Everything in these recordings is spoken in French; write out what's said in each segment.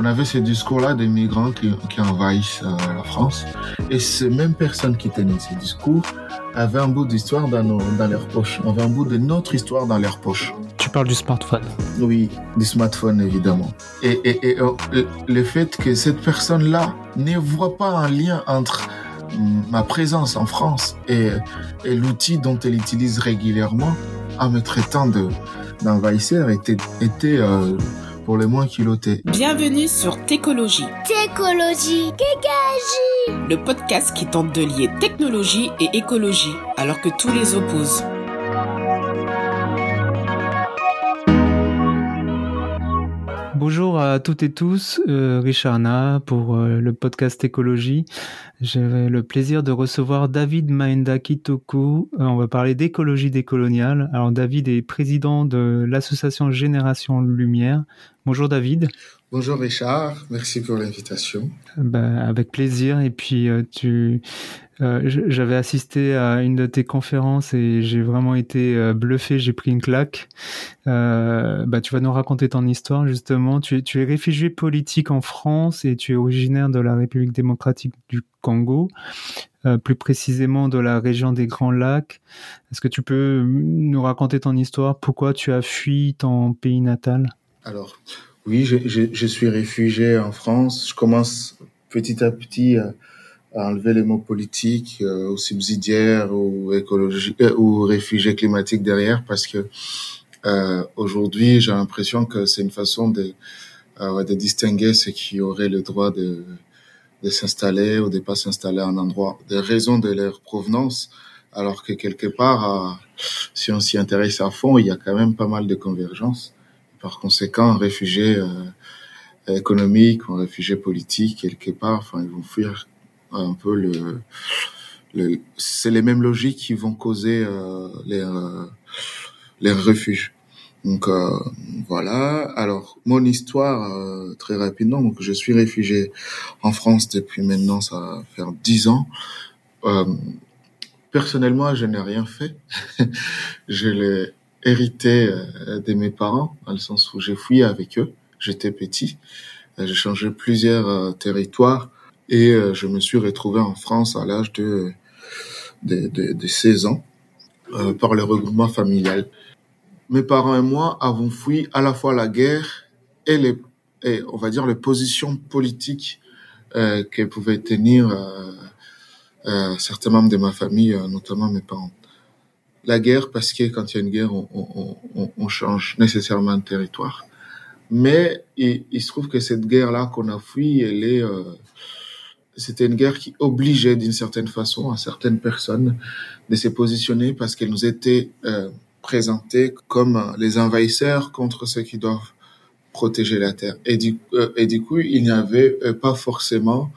on avait ce discours-là des migrants qui, qui envahissent euh, la France. Et ces mêmes personnes qui tenaient ces discours avaient un bout d'histoire dans, nos- dans leur poche, avaient un bout de notre histoire dans leur poche. Tu parles du smartphone. Oui, du smartphone évidemment. Et, et, et euh, le- fait que cette personne-là ne voit pas un lien entre mm, ma présence en France et, et l'outil dont elle utilise régulièrement en me traitant de d'envahisseur était, était euh, pour le moins culotté. Bienvenue sur Técologie, Técologie, Kékagie. le podcast qui tente de lier technologie et écologie, alors que tous les opposent. Bonjour à toutes et tous, euh, Richard Na pour euh, le podcast Écologie. J'ai le plaisir de recevoir David Maenda Kitoku. Euh, on va parler d'écologie décoloniale. Alors David est président de l'association Génération Lumière. Bonjour David. Bonjour Richard, merci pour l'invitation. Ben, avec plaisir. Et puis tu, euh, j'avais assisté à une de tes conférences et j'ai vraiment été euh, bluffé. J'ai pris une claque. Euh, bah, tu vas nous raconter ton histoire justement. Tu es, réfugié politique en France et tu es originaire de la République démocratique du Congo, plus précisément de la région des Grands Lacs. Est-ce que tu peux nous raconter ton histoire? Pourquoi tu as fui ton pays natal? Alors, oui, je, suis réfugié en France. Je commence petit à petit à enlever les mots politiques euh, ou subsidiaires ou écologie euh, ou réfugiés climatiques derrière parce que euh, aujourd'hui, j'ai l'impression que c'est une façon de, euh, de distinguer ceux qui auraient le droit de, de s'installer ou de pas s'installer à un endroit, des raisons de leur provenance, alors que quelque part, si on s'y intéresse à fond, il y a quand même pas mal de convergences. Par conséquent, un réfugié euh, économique ou un réfugié politique, quelque part, enfin, ils vont fuir un peu le... le c'est les mêmes logiques qui vont causer euh, les, euh, les refuges. Donc euh, voilà. Alors mon histoire euh, très rapidement. Donc je suis réfugié en France depuis maintenant ça va faire dix ans. Euh, personnellement, je n'ai rien fait. je l'ai hérité euh, de mes parents, dans le sens où j'ai fui avec eux. J'étais petit. Euh, J'ai changé plusieurs territoires et euh, je me suis retrouvé en France à l'âge de, de, de, de 16 ans euh, par le regroupement familial. Mes parents et moi avons fui à la fois la guerre et les, et on va dire les positions politiques euh, que pouvaient tenir euh, euh, certains membres de ma famille, euh, notamment mes parents la guerre parce que quand il y a une guerre, on, on, on, on change nécessairement de territoire. Mais il, il se trouve que cette guerre-là qu'on a fui, elle est, c'était une guerre qui obligeait d'une certaine façon à certaines personnes de se positionner parce qu'elle nous était euh, présentée comme euh, les envahisseurs contre ceux qui doivent protéger la terre. Et du, euh, coup, il n'y avait pas forcément,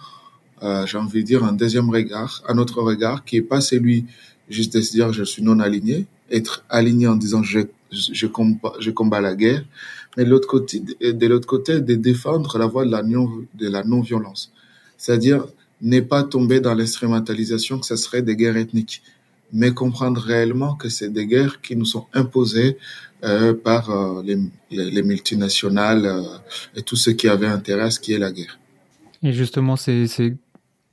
j'ai envie de dire, un deuxième regard, un autre regard qui est pas celui juste de se dire je suis non aligné, être aligné en disant je, je, combat, je combats la guerre, mais de l'autre côté, de côté, de défendre la voie de la non-violence. C'est-à-dire ne pas tomber dans l'instrumentalisation que ce serait des guerres ethniques, mais comprendre réellement que c'est des guerres qui nous sont imposées euh, par euh, les, les, les multinationales euh, et tous ceux qui avaient intérêt à ce qui est la guerre. Et justement, c'est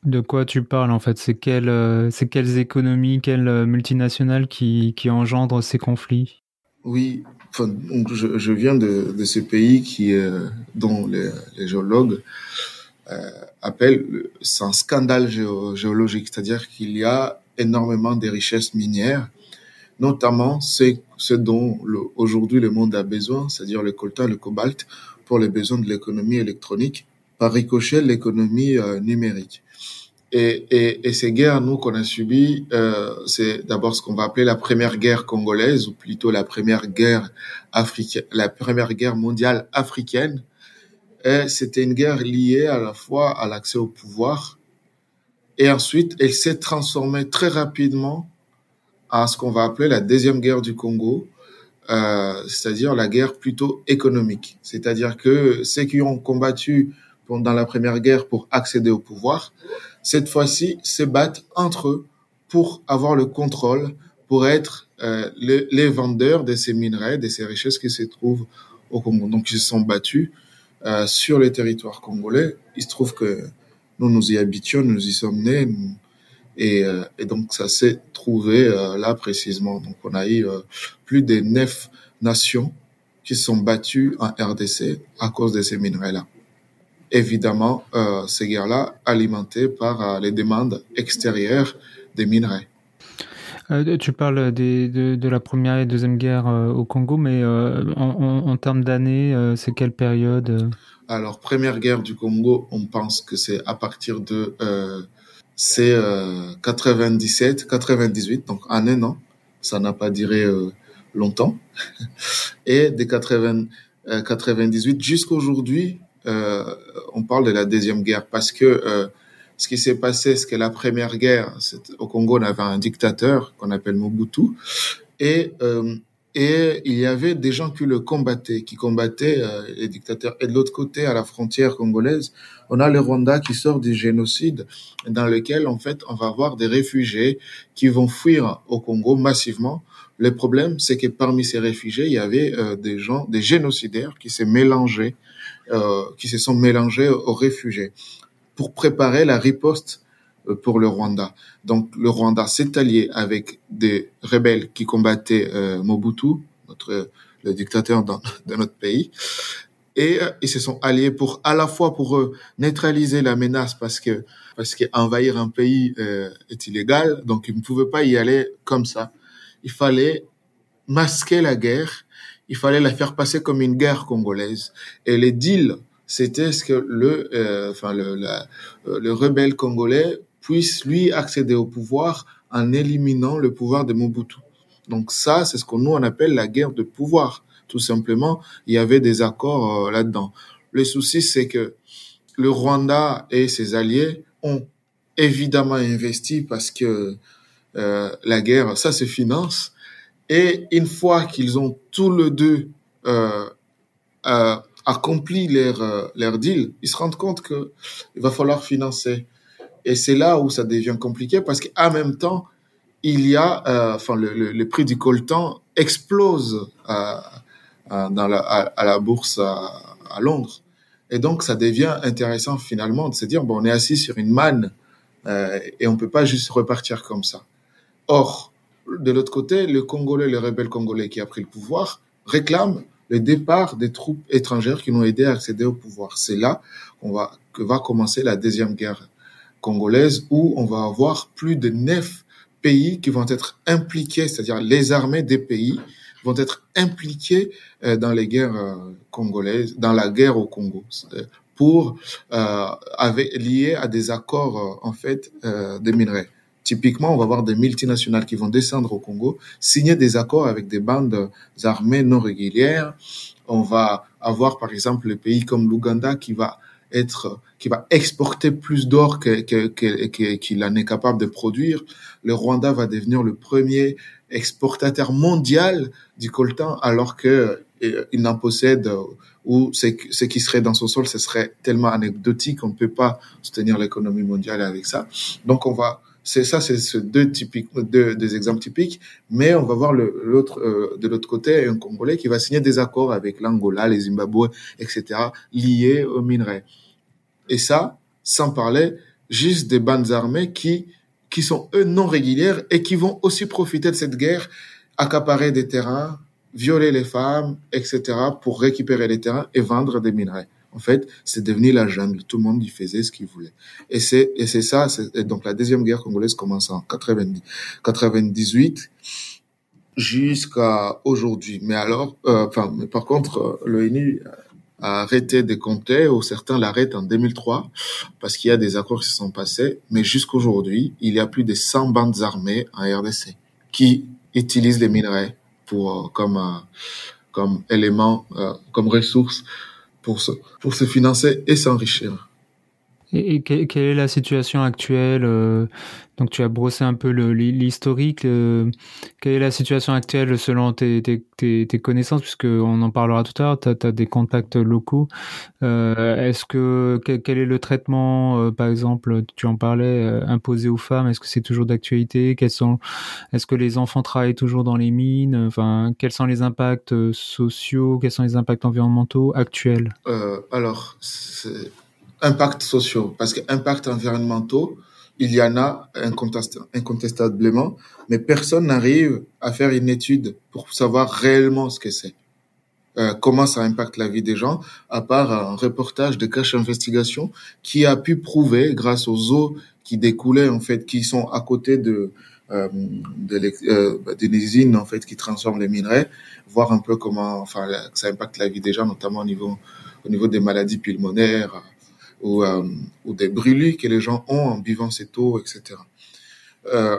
de quoi tu parles en fait? C'est quelles, économies, quelles multinationales qui, qui engendrent ces conflits? Oui, enfin, je, je viens de, de ce pays qui, dont les, les géologues euh, appellent, le- c'est un scandale géo- géologique, c'est-à-dire qu'il y a énormément de richesses minières, notamment ce, ce dont aujourd'hui le monde a besoin, c'est-à-dire le coltan, le cobalt, pour les besoins de l'économie électronique, par ricochet l'économie euh, numérique. Et, et, et ces guerres, nous, qu'on a subies, euh, c'est d'abord ce qu'on va appeler la première guerre congolaise, ou plutôt la première guerre africaine, la première guerre mondiale africaine. C'était une guerre liée à la fois à l'accès au pouvoir, et ensuite, elle s'est transformée très rapidement à ce qu'on va appeler la deuxième guerre du Congo, euh, c'est-à-dire la guerre plutôt économique. C'est-à-dire que ceux qui ont combattu pendant la première guerre pour accéder au pouvoir, cette fois-ci, se battent entre eux pour avoir le contrôle, pour être euh, les vendeurs de ces minerais, de ces richesses qui se trouvent au Congo. Donc, ils se sont battus euh, sur les territoires congolais. Il se trouve que nous nous y habitions, nous y sommes nés, et, euh, et, donc ça s'est trouvé euh, là précisément. Donc on a eu euh, plus de neuf nations qui sont battues en RDC à cause de ces minerais-là. Évidemment, ces guerres-là alimentées par les demandes extérieures des minerais. Euh, tu parles des, de, de, la première et deuxième guerre euh, au Congo, mais euh, en, termes d'années, c'est quelle période Alors, première guerre du Congo, on pense que c'est à partir de c'est 97, 98, donc en un an. Ça n'a pas duré longtemps. Et de 80, 98 jusqu'à aujourd'hui, on parle de la deuxième guerre parce que ce qui s'est passé, c'est que la première guerre, au Congo, on avait un dictateur qu'on appelle Mobutu, et euh, et il y avait des gens qui le combattaient, qui combattaient euh, les dictateurs. Et de l'autre côté, à la frontière congolaise, on a le Rwanda qui sort du génocide, dans lequel en fait on va avoir des réfugiés qui vont fuir au Congo massivement. Le problème, c'est que parmi ces réfugiés, il y avait euh, des gens, des génocidaires qui s'est mélangés, euh, qui se sont mélangés aux réfugiés pour préparer la riposte euh, pour le Rwanda. Donc le Rwanda s'est allié avec des rebelles qui combattaient euh, Mobutu, notre le dictateur dans, de notre pays, et euh, ils se sont alliés pour à la fois pour neutraliser la menace parce que parce qu'envahir un pays est illégal, donc ils ne pouvaient pas y aller comme ça. Il fallait masquer la guerre, il fallait la faire passer comme une guerre congolaise. Et les deals c'était ce que le, euh, enfin le, euh, le rebelle congolais puisse lui accéder au pouvoir en éliminant le pouvoir de Mobutu. Donc ça, c'est ce que nous on appelle la guerre de pouvoir. Tout simplement, il y avait des accords euh, là-dedans. Le souci, c'est que le Rwanda et ses alliés ont évidemment investi parce que euh, la guerre, ça se finance. Et une fois qu'ils ont tous les deux euh, accompli leur, euh, leur deal, ils se rendent compte que il va falloir financer. Et c'est là où ça devient compliqué parce qu'en même temps, il y a, euh, enfin, le, le, prix du coltan explose euh, la, à, la bourse à, à, Londres. Et donc, ça devient intéressant finalement de se dire, bon, on est assis sur une manne et on peut pas juste repartir comme ça. Or, de l'autre côté, le Congolais, le rebelle congolais qui a pris le pouvoir, réclame le départ des troupes étrangères qui nous ont aidé à accéder au pouvoir. C'est là qu'on va, que va commencer la deuxième guerre congolaise où on va avoir plus de neuf pays qui vont être impliqués, c'est-à-dire les armées des pays vont être impliqués euh, dans les guerres euh, congolaises, dans la guerre au Congo, euh, pour euh, à des accords en fait des minerais. Typiquement, on va avoir des multinationales qui vont descendre au Congo, signer des accords avec des bandes armées non régulières. On va avoir, par exemple, le pays comme l'Ouganda qui va être, qui va exporter plus d'or qu'il que, que, en est capable de produire. Le Rwanda va devenir le premier exportateur mondial du coltan alors que euh, il n'en possède ou ce qui serait dans son sol, ce serait tellement anecdotique, on ne peut pas soutenir l'économie mondiale avec ça. Donc on va c'est ça, c'est ce deux typiques, deux, des exemples typiques. Mais on va voir l'autre euh, de l'autre côté un Congolais qui va signer des accords avec l'Angola, les Zimbabwe, etc. liés aux minerais. Et ça, sans parler juste des bandes armées qui qui sont eux non régulières et qui vont aussi profiter de cette guerre, accaparer des terrains, violer les femmes, etc. pour récupérer les terrains et vendre des minerais. En fait, c'est devenu la jungle. Tout le monde y faisait ce qu'il voulait. Et c'est, et c'est ça. donc la deuxième guerre congolaise commence en 90, 98 jusqu'à aujourd'hui. Mais alors, euh, enfin, mais par contre, euh, l'ONU a arrêté de compter, ou certains l'arrêtent en 2003, parce qu'il y a des accords qui se sont passés. Mais jusqu'aujourd'hui, il y a plus de 100 bandes armées en RDC qui utilisent les minerais pour euh, comme comme élément, comme ressource pour se, pour se financer et s'enrichir. Et, quelle est la situation actuelle euh, Donc tu as brossé un peu l'historique. Euh, quelle est la situation actuelle selon tes, tes, tes, connaissances, puisqu'on en parlera tout à l'heure, tu as, des contacts locaux. Euh, est-ce que quel, est le traitement, par exemple, tu en parlais, imposé aux femmes Est-ce que c'est toujours d'actualité Quels sont Est-ce que les enfants travaillent toujours dans les mines Enfin, quels sont les impacts sociaux Quels sont les impacts environnementaux actuels? Alors, impacts sociaux, parce que impacts environnementaux, il y en a incontestablement, mais personne n'arrive à faire une étude pour savoir réellement ce que c'est. Euh, comment ça impacte la vie des gens, à part un reportage de Cache Investigation qui a pu prouver, grâce aux eaux qui découlaient, en fait, qui sont à côté de, euh, de euh, d'une usine, en fait, qui transforme les minerais, voir un peu comment, enfin, ça impacte la vie des gens, notamment au niveau, au niveau des maladies pulmonaires, ou, euh, ou des brûlures que les gens ont en buvant cette eau, etc. Euh,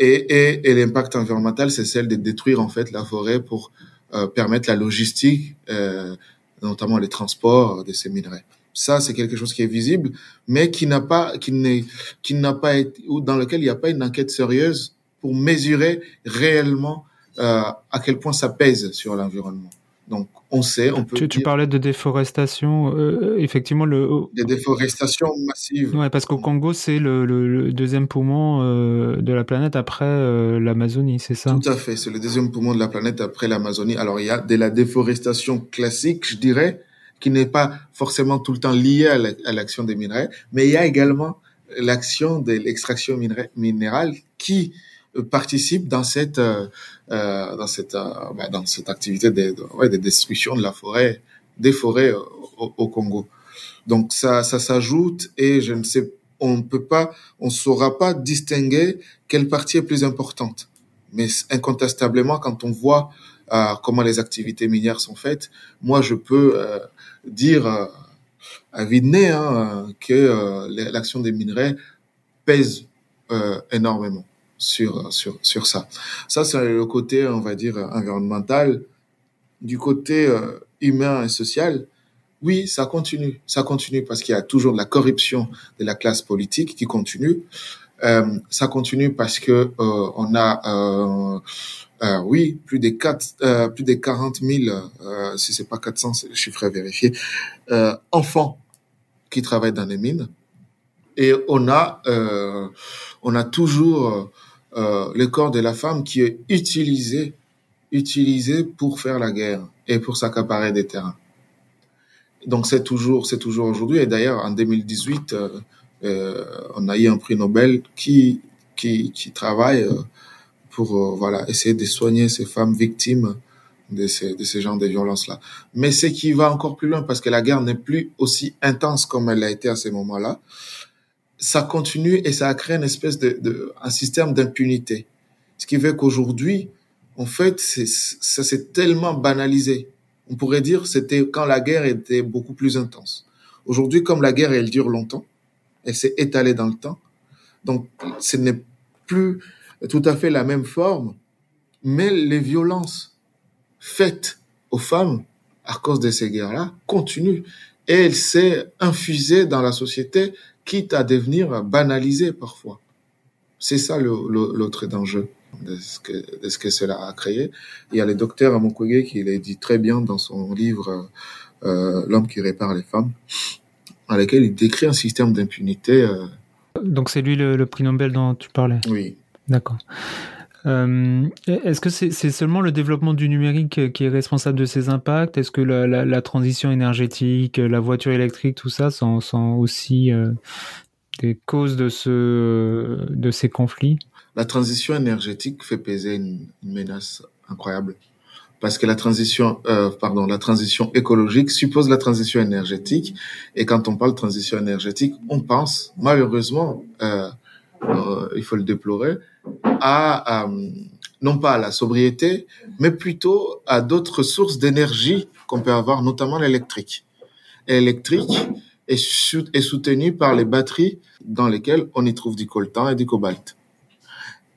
et, et, et l'impact environnemental, c'est celle de détruire en fait la forêt pour euh, permettre la logistique, euh, notamment les transports de ces minerais. Ça, c'est quelque chose qui est visible, mais qui n'a pas, qui n'est, qui n'a pas été, ou dans lequel il n'y a pas une enquête sérieuse pour mesurer réellement euh, à quel point ça pèse sur l'environnement. Donc, on sait, on peut. Tu, tu parlais de déforestation, euh, effectivement le. Des déforestations massives. Ouais, parce qu'au Congo, c'est le, le, deuxième poumon euh, de la planète après euh, l'Amazonie, c'est ça? Tout à fait, c'est le deuxième poumon de la planète après l'Amazonie. Alors, il y a de la déforestation classique, je dirais, qui n'est pas forcément tout le temps liée à l'action des minerais, mais il y a également l'action de l'extraction minérale qui participe dans cette euh, euh, dans cette euh, bah, dans cette activité de, de, ouais, de, destruction de la forêt des forêts au, au Congo. Donc ça ça s'ajoute et je ne sais on ne peut pas on saura pas distinguer quelle partie est plus importante. Mais incontestablement quand on voit euh, comment les activités minières sont faites, moi je peux euh, dire euh, à vide nez hein, que l'action des minerais pèse énormément sur, sur, sur ça. Ça, c'est le côté, on va dire, environnemental. Du côté euh, humain et social, oui, ça continue. Ça continue parce qu'il y a toujours de la corruption de la classe politique qui continue. Euh, ça continue parce que euh, on a, euh, euh, oui, plus des quatre, plus des 40 000, si c'est pas 400, c'est le chiffre à vérifier, enfants qui travaillent dans les mines. Et on a, on a toujours euh, le corps de la femme qui est utilisé, utilisé pour faire la guerre et pour s'accaparer des terrains. Donc c'est toujours, c'est toujours aujourd'hui. Et d'ailleurs, en 2018, euh, euh, on a eu un prix Nobel qui qui, qui travaille euh, pour voilà essayer de soigner ces femmes victimes de ces, de ces genres de violences-là. Mais c'est qui va encore plus loin parce que la guerre n'est plus aussi intense comme elle a été à ces moments-là ça continue et ça a créé une espèce de, de un système d'impunité. Ce qui fait qu'aujourd'hui, en fait, ça s'est tellement banalisé. On pourrait dire c'était quand la guerre était beaucoup plus intense. Aujourd'hui, comme la guerre, elle dure longtemps, elle s'est étalée dans le temps, donc ce n'est plus tout à fait la même forme, mais les violences faites aux femmes à cause de ces guerres-là continuent et elle s'est infusée dans la société quitte à devenir banalisé parfois. C'est ça l'autre danger de ce, que, de ce que cela a créé. Il y a le docteur Amokwege qui l'a dit très bien dans son livre euh, L'homme qui répare les femmes, dans lequel il décrit un système d'impunité. Euh... Donc c'est lui le, le, prix Nobel dont tu parlais? Oui. D'accord. Euh, Est-ce que c'est seulement le développement du numérique qui est responsable de ces impacts? Est-ce que la, la, la, transition énergétique, la voiture électrique, tout ça sont, sont aussi euh, des causes de, ce, de ces conflits? La transition énergétique fait peser une, une menace incroyable. Parce que la transition, euh, pardon, la transition écologique suppose la transition énergétique. Et quand on parle de transition énergétique, on pense malheureusement, euh, euh il faut le déplorer, à, non pas à la sobriété, mais plutôt à d'autres sources d'énergie qu'on peut avoir, notamment l'électrique. L'électrique est, est soutenu par les batteries dans lesquelles on y trouve du coltan et du cobalt.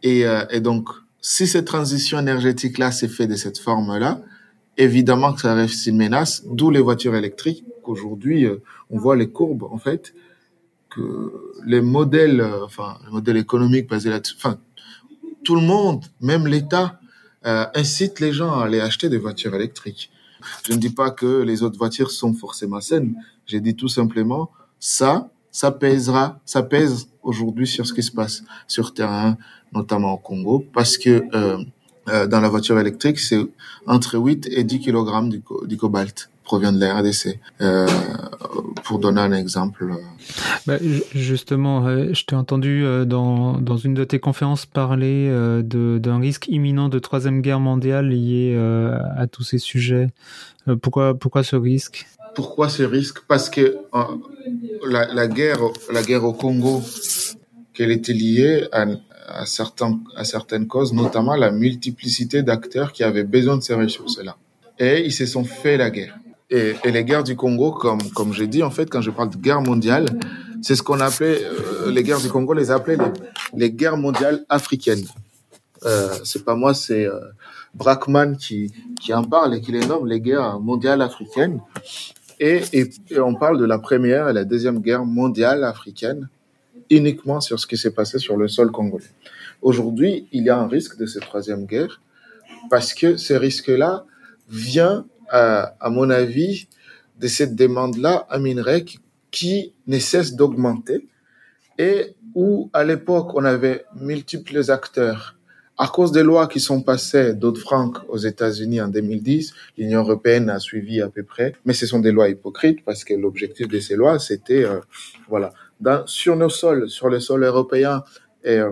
Et, euh, et donc, si cette transition énergétique-là s'est faite de cette forme-là, évidemment que ça reste une menace, d'où les voitures électriques, qu'aujourd'hui, euh, on voit les courbes, en fait, que les modèles, enfin, les modèles économiques basés là-dessus, enfin, tout le monde, même l'État, euh, incite les gens à aller acheter des voitures électriques. Je ne dis pas que les autres voitures sont forcément saines. J'ai dit tout simplement, ça, ça pèsera, ça pèse aujourd'hui sur ce qui se passe sur terrain, notamment au Congo, parce que euh, euh, dans la voiture électrique, c'est entre 8 et 10 kg du, du cobalt provient de la RDC. Euh, pour donner un exemple. Bah, justement, euh, je t'ai entendu euh, dans, dans une de tes conférences parler d'un risque imminent de troisième guerre mondiale lié à tous ces sujets. Pourquoi, pourquoi ce risque? Pourquoi ce risque? Parce que la, la, guerre, la guerre au Congo, qu'elle était liée à, à, certains, à certaines causes, notamment la multiplicité d'acteurs qui avaient besoin de ces ressources-là. Et ils se sont fait la guerre. Et, et, les guerres du Congo, comme, comme j'ai dit, en fait, quand je parle de guerre mondiale, c'est ce qu'on appelait, euh, les guerres du Congo, les appelait les, les guerres mondiales africaines. Euh, c'est pas moi, c'est euh, Brackman qui, qui en parle et qui les nomme les guerres mondiales africaines. Et, et, et, on parle de la première et la deuxième guerre mondiale africaine uniquement sur ce qui s'est passé sur le sol congolais. Aujourd'hui, il y a un risque de cette troisième guerre parce que ce risque-là vient à, mon avis, de cette demande-là à minerai qui, ne cesse d'augmenter et où, à l'époque, on avait multiples acteurs. À cause des lois qui sont passées Dodd-Frank aux États-Unis en 2010, l'Union européenne a suivi à peu près, mais ce sont des lois hypocrites parce que l'objectif de ces lois, c'était, euh, voilà, sur nos sols, sur les sols européens et, euh,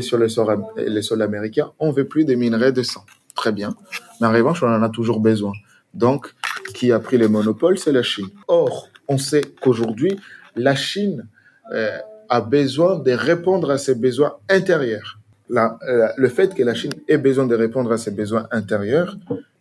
sur les sols, les sols américains, on veut plus des minerais de sang. Très bien. Mais en revanche, on en a toujours besoin. Donc, qui a pris les monopoles, c'est la Chine. Or, on sait qu'aujourd'hui, la Chine euh, a besoin de répondre à ses besoins intérieurs. La, le fait que la Chine ait besoin de répondre à ses besoins intérieurs,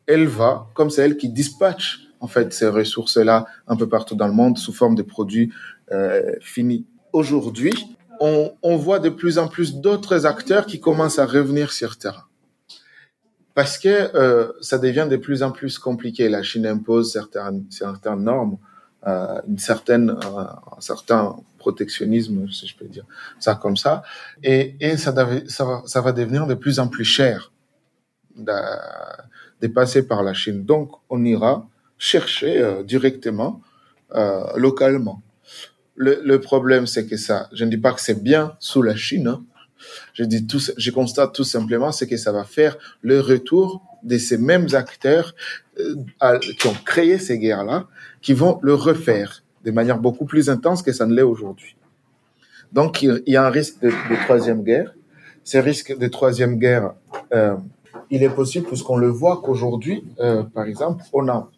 elle va, comme c'est elle qui dispatche en fait ces ressources-là un peu partout dans le monde sous forme de produits euh, finis. Aujourd'hui, on, on voit de plus en plus d'autres acteurs qui commencent à revenir sur terrain parce que euh, ça devient de plus en plus compliqué. La Chine impose certaines, certaines normes, euh, une certaine, euh, un certain protectionnisme, si je peux dire ça comme ça, et, et ça, ça, va, ça va devenir de plus en plus cher de, de passer par la Chine. Donc, on ira chercher euh, directement, euh, localement. Le, le problème, c'est que ça, je ne dis pas que c'est bien sous la Chine, hein, je dis tout, je constate tout simplement, c'est que ça va faire le retour de ces mêmes acteurs euh, qui ont créé ces guerres-là, qui vont le refaire de manière beaucoup plus intense que ça ne l'est aujourd'hui. Donc, il, y a un risque de, troisième guerre. Ce risque de troisième guerre, euh, il est possible puisqu'on le voit qu'aujourd'hui, euh, par exemple, on a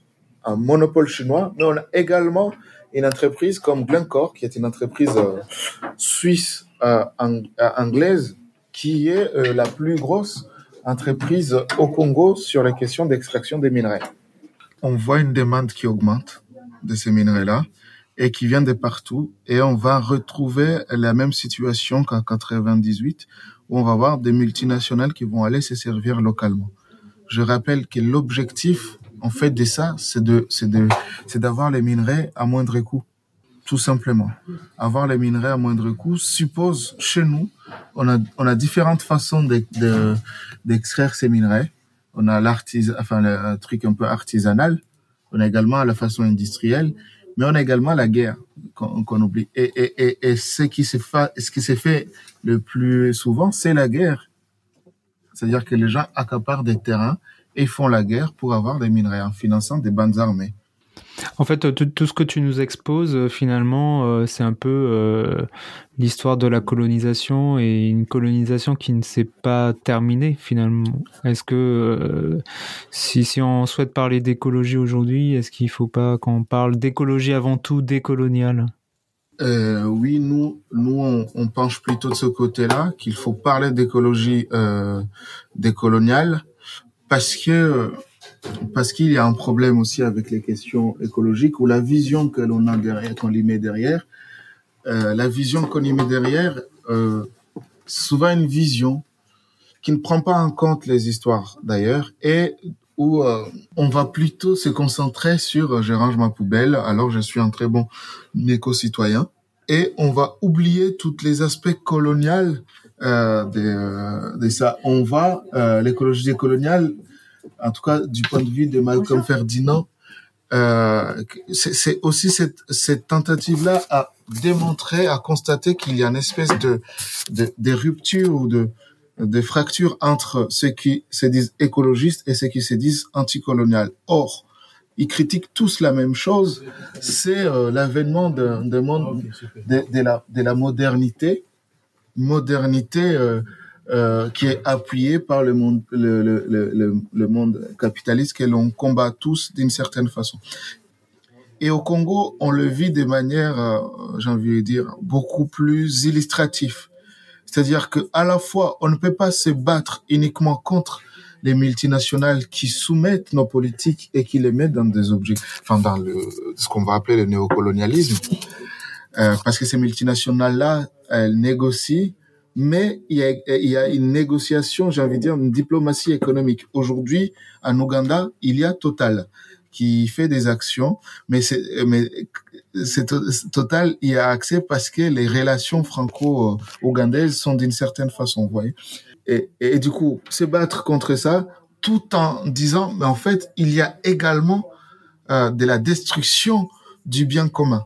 un monopole chinois, mais on a également une entreprise comme Glencore, qui est une entreprise suisse anglaise, qui est euh, la plus grosse entreprise au Congo sur les questions d'extraction des minerais. On voit une demande qui augmente de ces minerais-là et qui vient de partout et on va retrouver la même situation qu'en 98 où on va avoir des multinationales qui vont aller se servir localement. Je rappelle que l'objectif en fait de ça, c'est de c'est de c'est d'avoir les minerais à moindre coût tout simplement. Avoir les minerais à moindre coût suppose chez nous, on a, on a différentes façons d'extraire de, ces minerais. On a l'artisan, enfin, le truc un peu artisanal. On a également la façon industrielle, mais on a également la guerre qu'on qu oublie. Et, et, et, et ce qui se fait, ce qui s'est fait le plus souvent, c'est la guerre. C'est-à-dire que les gens accaparent des terrains et font la guerre pour avoir des minerais en finançant des bandes armées. En fait, tout, ce que tu nous exposes, euh, finalement, euh, c'est un peu euh, l'histoire de la colonisation et une colonisation qui ne s'est pas terminée, finalement. Est-ce que, euh, si, si on souhaite parler d'écologie aujourd'hui, est-ce qu'il ne faut pas qu'on parle d'écologie avant tout décoloniale? Euh, oui, nous, nous, on, on, penche plutôt de ce côté-là, qu'il faut parler d'écologie euh, décoloniale, parce que parce qu'il y a un problème aussi avec les questions écologiques ou la vision que l'on a derrière, qu'on y met derrière. Euh, la vision qu'on y met derrière, euh, souvent une vision qui ne prend pas en compte les histoires d'ailleurs et où euh, on va plutôt se concentrer sur euh, je range ma poubelle alors je suis un très bon éco-citoyen et on va oublier tous les aspects coloniaux euh, de, euh, de, ça. On va, euh, l'écologie coloniale, en tout cas du point de vue de Malcolm Ferdinand, euh, c'est aussi cette, cette tentative-là à démontrer, à constater qu'il y a une espèce de, de, de rupture ou de, de fracture entre ceux qui se disent écologistes et ceux qui se disent anticolonial. Or, ils critiquent tous la même chose, c'est euh, l'avènement d'un monde de, de, la, de la modernité, modernité euh, euh, qui est appuyée par le monde, le, le, le, le monde capitaliste que l'on combat tous d'une certaine façon. Et au Congo, on le vit de manière, euh, j'ai envie de dire, beaucoup plus illustrative. C'est-à-dire que à la fois, on ne peut pas se battre uniquement contre les multinationales qui soumettent nos politiques et qui les mettent dans des objets, enfin dans le ce qu'on va appeler le néocolonialisme, euh, parce que ces multinationales-là, elles négocient, mais il y a, il y a une négociation, j'ai envie de dire, une diplomatie économique. Aujourd'hui, en Ouganda, il y a Total qui fait des actions, mais c'est mais c'est total y a accès parce que les relations franco-ougandaises sont d'une certaine façon, vous voyez. Et, et, du coup, se battre contre ça, tout en disant, mais en fait, il y a également euh, de la destruction du bien commun.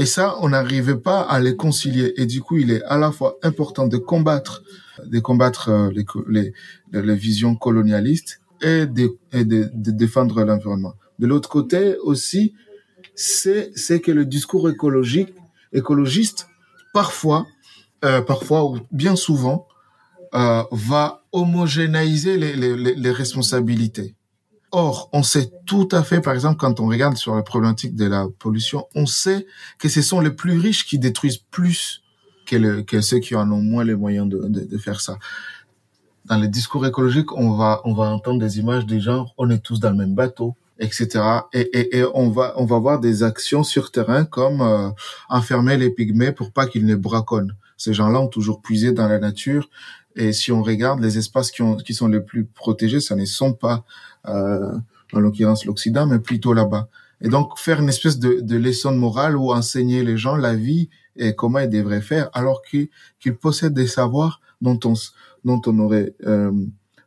Et ça, on n'arrivait pas à les concilier. Et du coup, il est à la fois important de combattre, de combattre euh, les, visions colonialistes et de, défendre l'environnement. De l'autre côté aussi, c'est que le discours écologique écologiste parfois euh, parfois ou bien souvent euh, va homogénéiser les responsabilités. Or, on sait tout à fait, par exemple, quand on regarde sur la problématique de la pollution, on sait que ce sont les plus riches qui détruisent plus que, ceux qui en ont moins les moyens de, faire ça dans les discours écologiques, on va on va entendre des images des gens, on est tous dans le même bateau, etc. Et, et, et on va on va voir des actions sur terrain comme euh, enfermer les pygmées pour pas qu'ils ne braconnent. Ces gens-là ont toujours puisé dans la nature. Et si on regarde les espaces qui, ont, qui sont les plus protégés, ça ne sont pas, euh, en l'occurrence l'Occident, mais plutôt là-bas. Et donc faire une espèce de, de leçon morale ou enseigner les gens la vie et comment ils devraient faire, alors qu'ils possèdent des savoirs dont on, dont on aurait euh,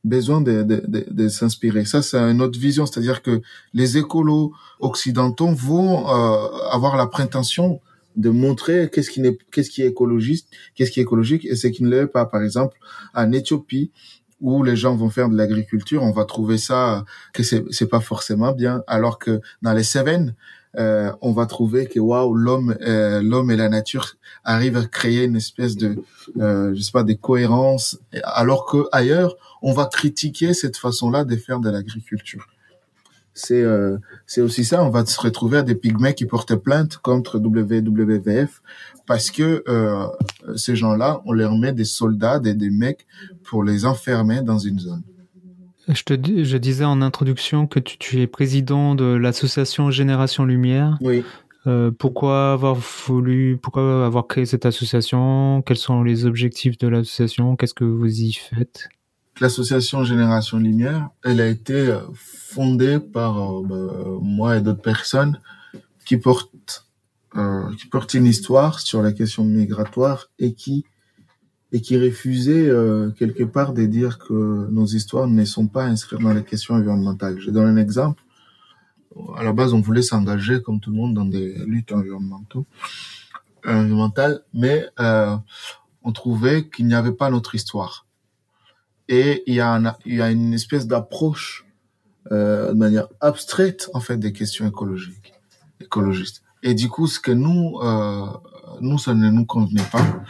besoin de, de, de, de s'inspirer. Ça, c'est une autre vision, c'est-à-dire que les écolos occidentaux vont euh, avoir la prétention de montrer qu'est-ce qui n'est qu'est-ce qui est écologiste, qu'est-ce qui est écologique et ce qui ne l'est pas. Par exemple, en Éthiopie, où les gens vont faire de l'agriculture, on va trouver ça que c'est c'est pas forcément bien, alors que dans les Cévennes, euh, on va trouver que waouh l'homme euh, l'homme et la nature arrivent à créer une espèce de euh, je sais pas des cohérences alors que ailleurs on va critiquer cette façon-là de faire de l'agriculture c'est euh, c'est aussi ça. On va se retrouver à des pygmées qui portent plainte contre WWF parce que euh, ces gens-là on leur met des soldats des, des mecs pour les enfermer dans une zone. Je te dis, je disais en introduction que tu, tu es président de l'association Génération Lumière. Oui. Euh, pourquoi avoir voulu, pourquoi avoir créé cette association? Quels sont les objectifs de l'association? Qu'est-ce que vous y faites? L'association Génération Lumière, elle a été fondée par euh, bah, moi et d'autres personnes qui portent euh, qui portent une histoire sur la question migratoire et qui et qui refusait euh, quelque part de dire que nos histoires ne sont pas inscrites dans les questions environnementales. Je donne un exemple. À la base, on voulait s'engager comme tout le monde dans des luttes environnementales, mais euh, on trouvait qu'il n'y avait pas notre histoire. Et il y a, il y a une espèce d'approche euh, de manière abstraite en fait des questions écologiques, écologistes. Et du coup, ce que nous, euh, nous, ça ne nous convenait pas.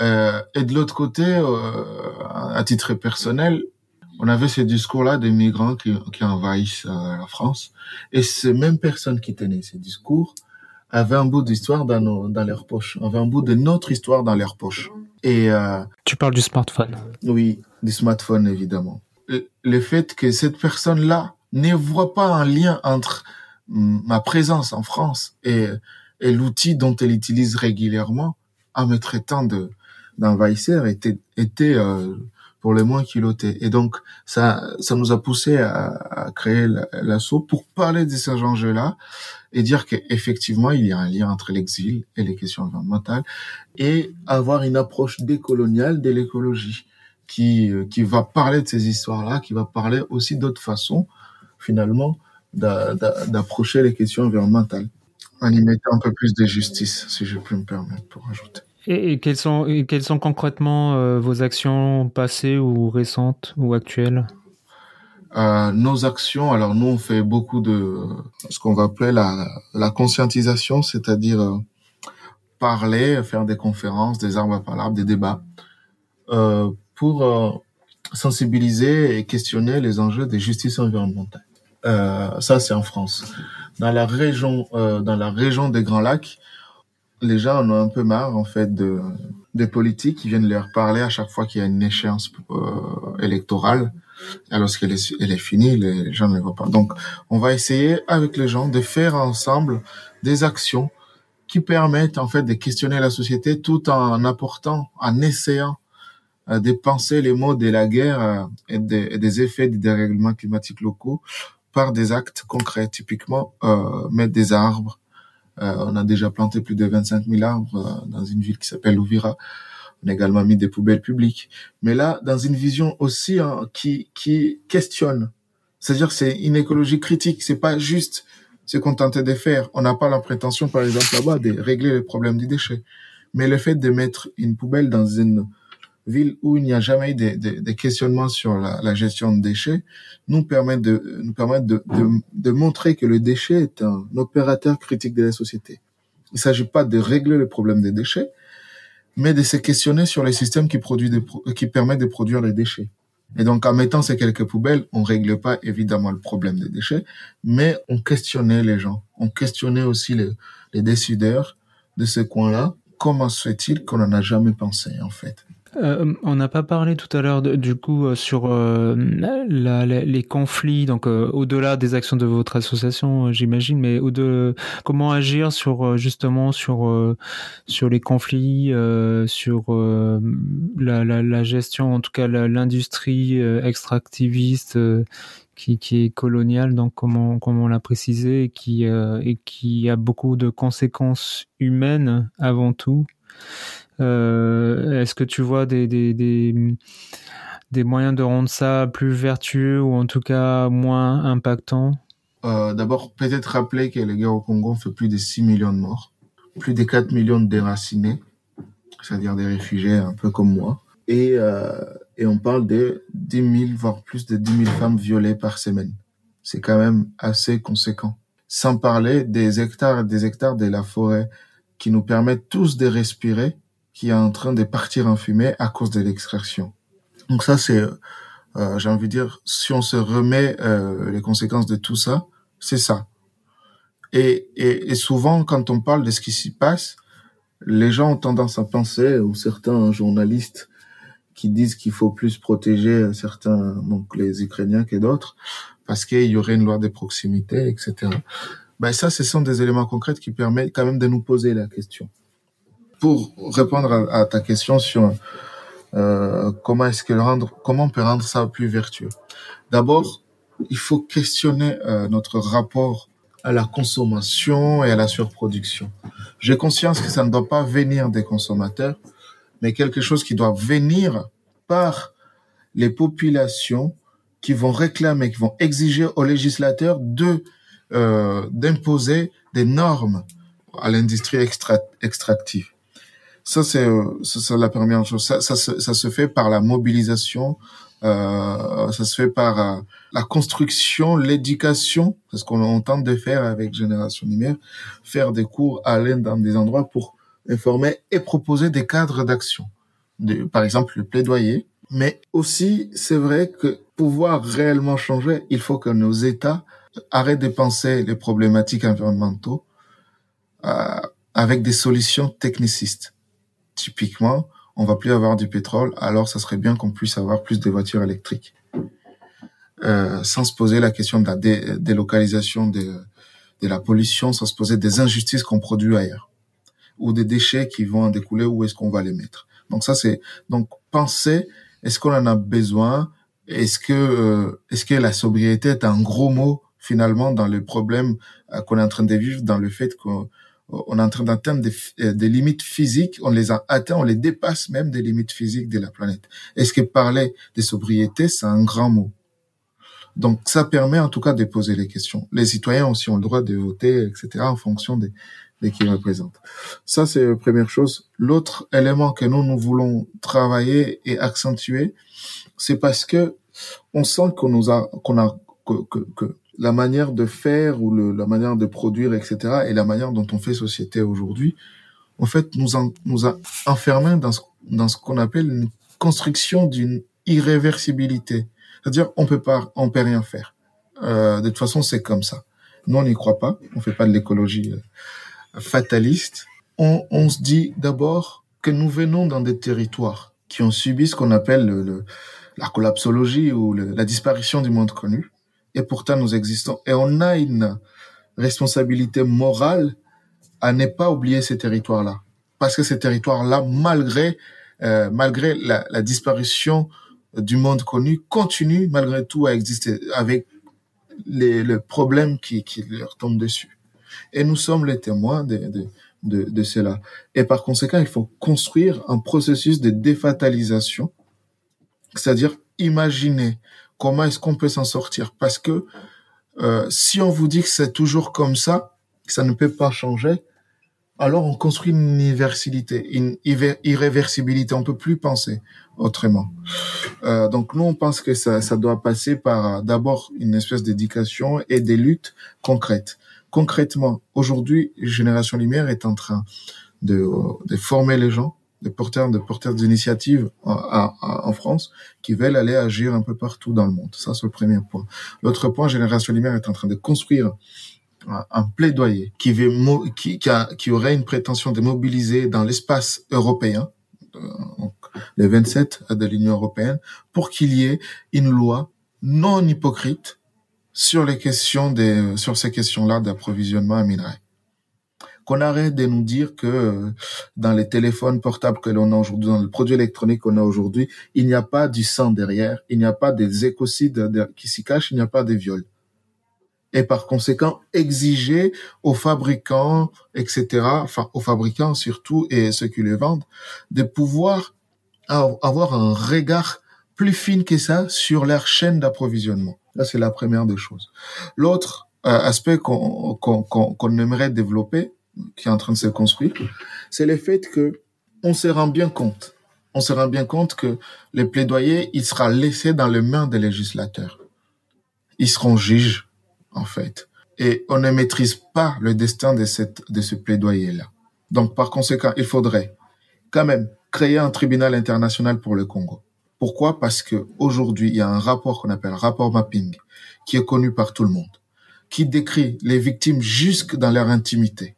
Euh, et de l'autre côté, euh, à titre personnel, on avait ce discours-là des migrants qui, qui envahissent euh, la France. Et ces mêmes personnes qui tenaient ces discours avaient un bout d'histoire dans, nos, dans leur poche, avaient un bout de notre histoire dans leur poche. Et euh, Tu parles du smartphone. oui, du smartphone évidemment. Le, fait que cette personne-là ne voit pas un lien entre ma présence en France et, et l'outil dont elle utilise régulièrement en me traitant de d'envahisseur était était euh, pour les moins culottés. Et donc, ça, ça nous a poussé à, à créer l'assaut pour parler de ces enjeux-là et dire qu'effectivement, il y a un lien entre l'exil et les questions environnementales et avoir une approche décoloniale de l'écologie qui, euh, qui va parler de ces histoires-là, qui va parler aussi d'autres façons, finalement, d'approcher les questions environnementales en y mettant un peu plus de justice, si je peux me permettre pour ajouter. Et, quelles, sont, quelles sont concrètement euh, vos actions passées ou récentes ou actuelles? Euh, Nos actions, alors nous on fait beaucoup de ce qu'on va appeler la, la conscientisation, c'est-à-dire euh, parler, faire des conférences, des arbres à palabres, des débats, euh, pour euh, sensibiliser et questionner les enjeux des justices environnementales. ça c'est en France. Dans la région, dans la région des Grands Lacs, les gens en ont un peu marre en fait de des politiques qui viennent leur parler à chaque fois qu'il y a une échéance euh, électorale. Et lorsqu'elle est, elle est finie, les gens ne les voient pas. Donc, on va essayer avec les gens de faire ensemble des actions qui permettent en fait de questionner la société tout en apportant, en essayant euh, de penser les mots de la guerre euh, et, des, et, des, effets des dérèglements climatiques locaux par des actes concrets, typiquement euh, mettre des arbres, on a déjà planté plus de 25 000 arbres euh, dans une ville qui s'appelle Louvira. On a également mis des poubelles publiques. Mais là, dans une vision aussi hein, qui, qui questionne. C'est-à-dire c'est une écologie critique. C'est pas juste se contenter de faire. On n'a pas la prétention, par exemple, là-bas, de régler les problèmes des déchets. Mais le fait de mettre une poubelle dans une ville où il n'y a jamais eu de, de, de questionnement sur la, la, gestion de déchets nous permet de nous permet de, de, de, montrer que le déchet est un opérateur critique de la société. Il ne s'agit pas de régler le problème des déchets, mais de se questionner sur les systèmes qui produisent des, qui permettent de produire les déchets. Et donc, en mettant ces quelques poubelles, on règle pas évidemment le problème des déchets, mais on questionnait les gens. On questionnait aussi les, les décideurs de ce coin-là. Comment se fait-il qu'on n'en a jamais pensé, en fait? Euh, on n'a pas parlé tout à l'heure du coup euh, sur euh, la, les conflits, donc euh, au-delà des actions de votre association, j'imagine, mais au de comment agir sur justement sur sur les conflits, sur la, la, gestion, en tout cas l'industrie extractiviste qui, qui, est coloniale, donc comment comment on l'a précisé, et qui et qui a beaucoup de conséquences humaines avant tout. Euh, est-ce que tu vois des, des, des, moyens de rendre ça plus vertueux ou en tout cas moins impactant? Euh, D'abord, peut-être rappeler que les guerres au Congo fait plus de 6 millions de morts, plus de 4 millions de déracinés, c'est-à-dire des réfugiés un peu comme moi. Et, euh, et on parle de 10 000, voire plus de 10 000 femmes violées par semaine. C'est quand même assez conséquent. Sans parler des hectares et des hectares de la forêt qui nous permettent tous de respirer qui est en train de partir en fumée à cause de l'extraction. Donc ça, c'est, euh, j'ai envie de dire, si on se remet euh, les conséquences de tout ça, c'est ça. Et, et, et, souvent, quand on parle de ce qui s'y passe, les gens ont tendance à penser, ou certains journalistes qui disent qu'il faut plus protéger certains, donc les Ukrainiens que d'autres, parce qu'il y aurait une loi de proximité, etc. Ben ça, ce sont des éléments concrets qui permettent quand même de nous poser la question pour répondre à, ta question sur euh, comment est-ce que rendre, comment on peut rendre ça plus vertueux. D'abord, il faut questionner euh, notre rapport à la consommation et à la surproduction. J'ai conscience que ça ne doit pas venir des consommateurs, mais quelque chose qui doit venir par les populations qui vont réclamer, qui vont exiger aux législateurs de euh, d'imposer des normes à l'industrie extractive. Ça, c'est ça, la première chose. Ça, ça, ça, se fait par la mobilisation, euh, ça se fait par euh, la construction, l'éducation, c'est ce qu'on tente de faire avec Génération Lumière, faire des cours, aller dans des endroits pour informer et proposer des cadres d'action. Par exemple, le plaidoyer. Mais aussi, c'est vrai que pouvoir réellement changer, il faut que nos États arrêtent de penser les problématiques environnementaux euh, avec des solutions technicistes typiquement, on va plus avoir du pétrole, alors ça serait bien qu'on puisse avoir plus de voitures électriques. Euh, sans se poser la question de la délocalisation de, la pollution, sans se poser des injustices qu'on produit ailleurs ou des déchets qui vont en découler, où est-ce qu'on va les mettre. Donc ça c'est donc penser Est-ce qu'on en a besoin Est-ce que euh, est-ce que la sobriété est un gros mot finalement dans le problème euh, qu'on est en train de vivre, dans le fait qu'on on est en train d'atteindre des, euh, des, limites physiques, on les a atteints, on les dépasse même des limites physiques de la planète. Est-ce que parler de sobriété, c'est un grand mot? Donc ça permet en tout cas de poser les questions. Les citoyens aussi ont le droit de voter, etc., en fonction des, des qui représentent. Ça, c'est la première chose. L'autre élément que nous, nous voulons travailler et accentuer, c'est parce que on sent qu'on nous a, qu'on a, que, que, que la manière de faire ou le, la manière de produire, etc., et la manière dont on fait société aujourd'hui, en fait, nous, en, nous a enfermés dans ce, dans ce qu'on appelle une construction d'une irréversibilité. C'est-à-dire, on peut pas, on peut rien faire. Euh, de toute façon, c'est comme ça. Nous, on n'y croit pas. On fait pas de l'écologie euh, fataliste. On, on se dit d'abord que nous venons dans des territoires qui ont subi ce qu'on appelle le, le, la collapsologie ou le, la disparition du monde connu et pourtant nous existons. Et on a une responsabilité morale à ne pas oublier ces territoires-là. Parce que ces territoires-là, malgré, euh, malgré la, la, disparition du monde connu, continuent malgré tout à exister avec les, les problèmes qui, qui leur tombent dessus. Et nous sommes les témoins de, de, de, de cela. Et par conséquent, il faut construire un processus de défatalisation, c'est-à-dire imaginer comment est-ce qu'on peut s'en sortir? Parce que euh, si on vous dit que c'est toujours comme ça, que ça ne peut pas changer, alors on construit une universalité, une irréversibilité. On peut plus penser autrement. Euh, donc nous, on pense que ça, ça doit passer par d'abord une espèce d'éducation et des luttes concrètes. Concrètement, aujourd'hui, Génération Lumière est en train de, de former les gens des porteurs, de porteurs d'initiatives en, en, France qui veulent aller agir un peu partout dans le monde. Ça, c'est le premier point. L'autre point, Génération Lumière est en train de construire un, plaidoyer qui, veut, qui, qui, a, qui, aurait une prétention de mobiliser dans l'espace européen, euh, donc les 27 de l'Union européenne, pour qu'il y ait une loi non hypocrite sur les questions des, sur ces questions-là d'approvisionnement à minerais qu'on arrête de nous dire que euh, dans les téléphones portables que l'on a aujourd'hui, dans le produit électronique qu'on a aujourd'hui, il n'y a pas du sang derrière, il n'y a pas des écocides qui s'y cachent, il n'y a pas de viols. Et par conséquent, exiger aux fabricants, etc., enfin aux fabricants surtout et ceux qui les vendent, de pouvoir avoir un regard plus fin que ça sur leur chaîne d'approvisionnement. Là, c'est la première des choses. L'autre euh, aspect qu'on qu'on aimerait développer, qui est en train de se construire, c'est le fait que on se rend bien compte, on se rend bien compte que les plaidoyers, il sera laissé dans les mains des législateurs. Ils seront juges, en fait. Et on ne maîtrise pas le destin de cette, de ce plaidoyer-là. Donc, par conséquent, il faudrait quand même créer un tribunal international pour le Congo. Pourquoi? Parce que aujourd'hui, il y a un rapport qu'on appelle rapport mapping, qui est connu par tout le monde, qui décrit les victimes jusque dans leur intimité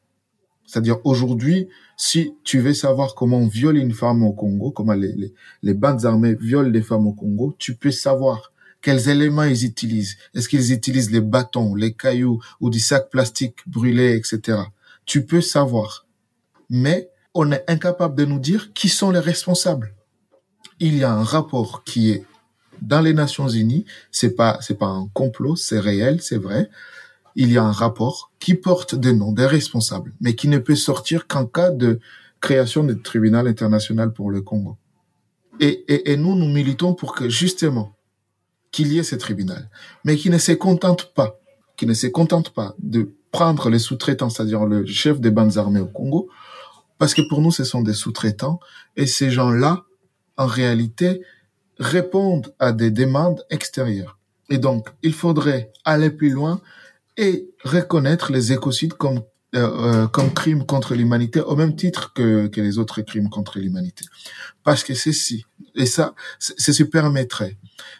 c'est-à-dire aujourd'hui, si tu veux savoir comment on viole une femme au Congo, comment les, bandes armées violent des femmes au Congo, tu peux savoir quels éléments ils utilisent. Est-ce qu'ils utilisent les bâtons, les cailloux ou des sacs plastiques brûlés, etc. Tu peux savoir. Mais on est incapable de nous dire qui sont les responsables. Il y a un rapport qui est dans les Nations Unies. C'est pas, c'est pas un complot, c'est réel, c'est vrai il y a un rapport qui porte des noms des responsables, mais qui ne peut sortir qu'en cas de création du tribunal international pour le Congo. Et, et, et nous, nous militons pour que justement qu'il y ait ce tribunal, mais qui ne se contente pas, qui ne se contente pas de prendre les sous-traitants, c'est-à-dire le chef des bandes armées au Congo, parce que pour nous, ce sont des sous-traitants, et ces gens-là, en réalité, répondent à des demandes extérieures. Et donc, il faudrait aller plus loin et reconnaître les écocides comme euh, euh, comme crime contre l'humanité au même titre que, que les autres crimes contre l'humanité. Parce que ceci, et ça, ceci permettrait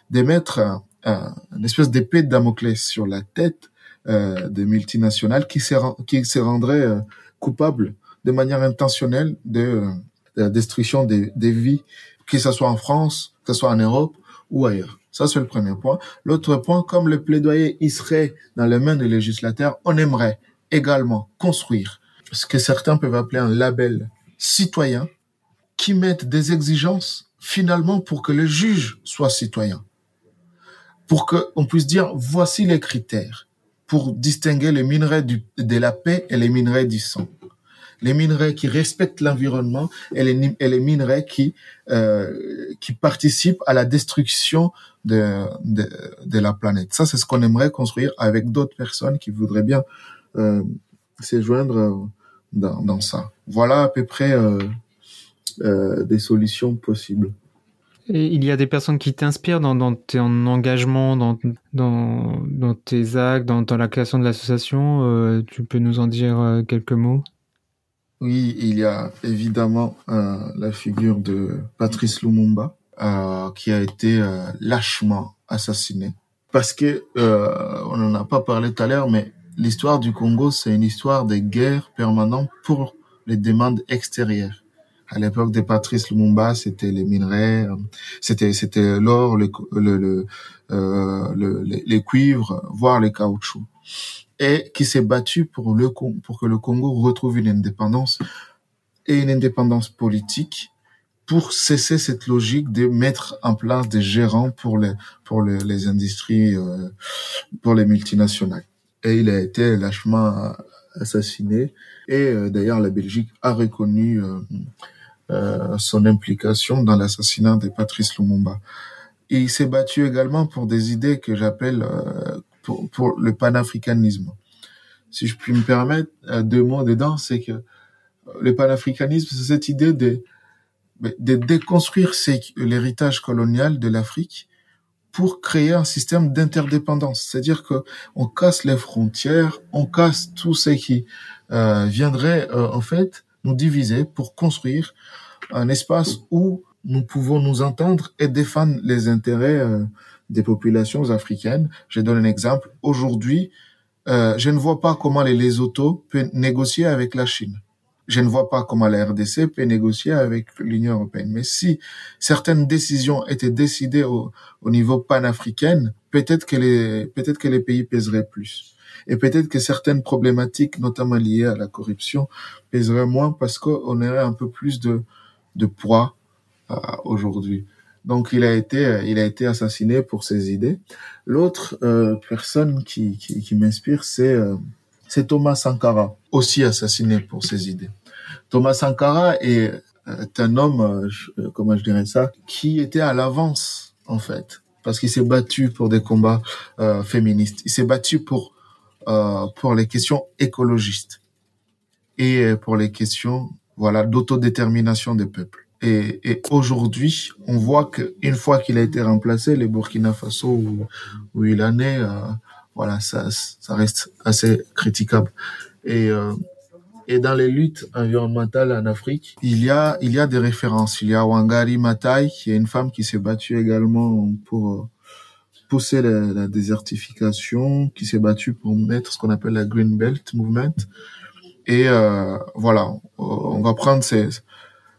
de mettre un, un, une espèce d'épée de Damoclès sur la tête euh, des multinationales qui se, qui se rendraient euh, coupables de manière intentionnelle de, euh, de la destruction des, des vies, que ce soit en France, que ce soit en Europe ou ailleurs. Ça, c'est le premier point. L'autre point, comme le plaidoyer y serait dans les mains des législateurs, on aimerait également construire ce que certains peuvent appeler un label citoyen qui mette des exigences finalement pour que les juges soient citoyens, pour qu'on puisse dire voici les critères pour distinguer les minerais de la paix et les minerais du sang. Les minerais qui respectent l'environnement et les, minerais qui euh, qui participent à la destruction de, de, la planète. Ça, c'est ce qu'on aimerait construire avec d'autres personnes qui voudraient bien euh, se joindre dans, dans ça. Voilà à peu près euh, euh, des solutions possibles. Et il y a des personnes qui t'inspirent dans, dans ton engagement, dans, dans, dans tes actes, dans, dans la création de l'association. Euh, tu peux nous en dire euh, quelques mots? Oui, il y a évidemment euh, la figure de Patrice Lumumba, euh, qui a été euh, lâchement assassiné. Parce que, euh, on n'en a pas parlé tout à l'heure, mais l'histoire du Congo, c'est une histoire de guerre permanente pour les demandes extérieures à l'époque de Patrice Lumumba, c'était les minerais, c'était c'était l'or, le, le, le, euh, le, les cuivres, voire les caoutchoucs, et qui s'est battu pour le pour que le Congo retrouve une indépendance et une indépendance politique pour cesser cette logique de mettre en place des gérants pour les pour les, les industries euh, pour les multinationales. Et il a été lâchement assassiné. Et euh, d'ailleurs, la Belgique a reconnu euh, euh, son implication dans l'assassinat de Patrice Lumumba. Il s'est battu également pour des idées que j'appelle euh, pour, pour, le panafricanisme. Si je puis me permettre, euh, deux mots dedans, c'est que le panafricanisme, c'est cette idée de, de déconstruire l'héritage colonial de l'Afrique pour créer un système d'interdépendance. C'est-à-dire que on casse les frontières, on casse tout ce qui euh, viendrait euh, en fait nous diviser pour construire un espace où nous pouvons nous entendre et défendre les intérêts euh, des populations africaines. Je donne un exemple. Aujourd'hui, euh, je ne vois pas comment les Lesotho peuvent négocier avec la Chine. Je ne vois pas comment la RDC peut négocier avec l'Union européenne. Mais si certaines décisions étaient décidées au, au niveau panafricain, peut-être que les peut-être que les pays pèseraient plus. Et peut-être que certaines problématiques, notamment liées à la corruption, pèseraient moins parce qu'on aurait un peu plus de de poids euh, aujourd'hui. Donc il a été il a été assassiné pour ses idées. L'autre euh, personne qui qui, qui m'inspire c'est euh, c'est Thomas Sankara, aussi assassiné pour ses idées. Thomas Sankara est, est un homme, je, comment je dirais ça, qui était à l'avance en fait, parce qu'il s'est battu pour des combats euh, féministes. Il s'est battu pour euh, pour les questions écologistes et pour les questions voilà d'autodétermination des peuples. Et, aujourd'hui, on voit qu'une fois qu'il a été remplacé, les Burkina Faso où, il en est, euh, voilà, ça, reste assez critiquable. Et, euh, et dans les luttes environnementales en Afrique, il y a, il y a des références. Il y a Wangari Maathai, qui est une femme qui s'est battue également pour pousser la, désertification, qui s'est battue pour mettre ce qu'on appelle la Green Belt Movement. Et euh, voilà, on va prendre ces,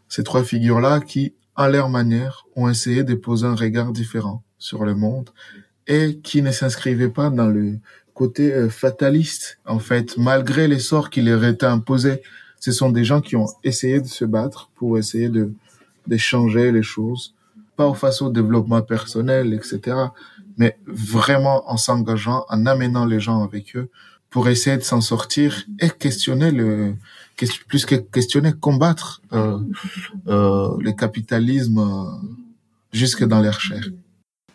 ces trois figures-là qui, à leur manière, ont essayé de poser un regard différent sur le monde et qui ne s'inscrivaient pas dans le côté euh, fataliste, en fait, malgré les sorts qui leur étaient imposés. Ce sont des gens qui ont essayé de se battre pour essayer de, de changer les choses, pas face au développement personnel, etc., mais vraiment en s'engageant, en amenant les gens avec eux pour essayer de s'en sortir et questionner le, plus que questionner, combattre euh, euh, le capitalisme euh, jusque dans l'air chair.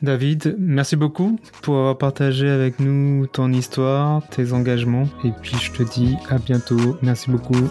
David, merci beaucoup pour avoir partagé avec nous ton histoire, tes engagements, et puis je te dis à bientôt. Merci beaucoup.